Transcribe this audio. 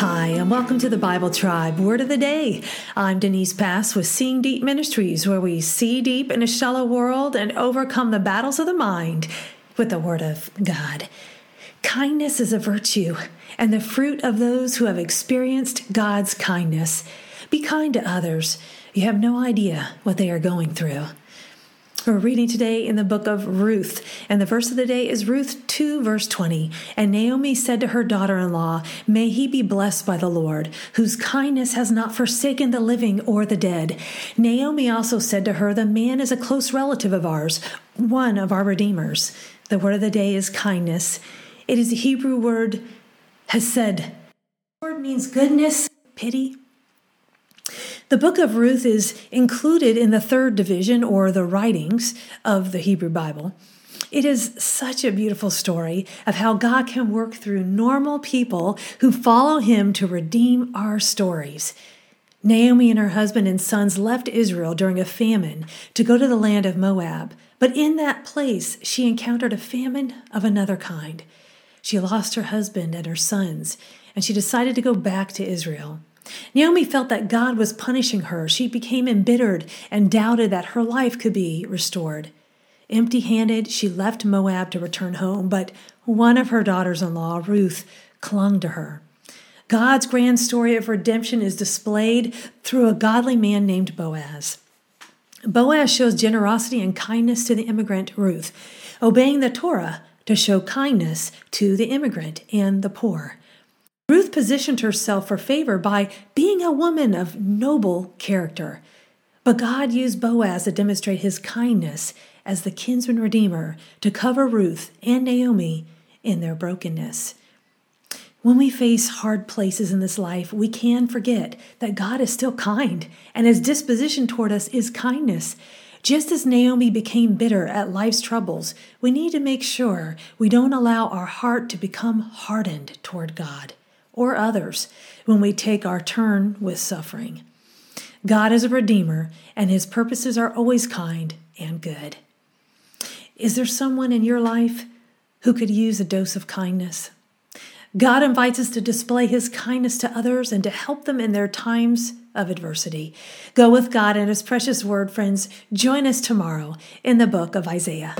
Hi, and welcome to the Bible Tribe Word of the Day. I'm Denise Pass with Seeing Deep Ministries, where we see deep in a shallow world and overcome the battles of the mind with the Word of God. Kindness is a virtue and the fruit of those who have experienced God's kindness. Be kind to others. You have no idea what they are going through. We're reading today in the book of Ruth, and the verse of the day is Ruth 2, verse 20. And Naomi said to her daughter in law, May he be blessed by the Lord, whose kindness has not forsaken the living or the dead. Naomi also said to her, The man is a close relative of ours, one of our redeemers. The word of the day is kindness. It is the Hebrew word hesed. The word means goodness, pity, the book of Ruth is included in the third division or the writings of the Hebrew Bible. It is such a beautiful story of how God can work through normal people who follow Him to redeem our stories. Naomi and her husband and sons left Israel during a famine to go to the land of Moab, but in that place she encountered a famine of another kind. She lost her husband and her sons, and she decided to go back to Israel. Naomi felt that God was punishing her. She became embittered and doubted that her life could be restored. Empty handed, she left Moab to return home, but one of her daughters in law, Ruth, clung to her. God's grand story of redemption is displayed through a godly man named Boaz. Boaz shows generosity and kindness to the immigrant Ruth, obeying the Torah to show kindness to the immigrant and the poor. Ruth positioned herself for favor by being a woman of noble character. But God used Boaz to demonstrate his kindness as the kinsman redeemer to cover Ruth and Naomi in their brokenness. When we face hard places in this life, we can forget that God is still kind and his disposition toward us is kindness. Just as Naomi became bitter at life's troubles, we need to make sure we don't allow our heart to become hardened toward God or others when we take our turn with suffering. God is a redeemer, and his purposes are always kind and good. Is there someone in your life who could use a dose of kindness? God invites us to display his kindness to others and to help them in their times of adversity. Go with God and his precious word, friends. Join us tomorrow in the book of Isaiah.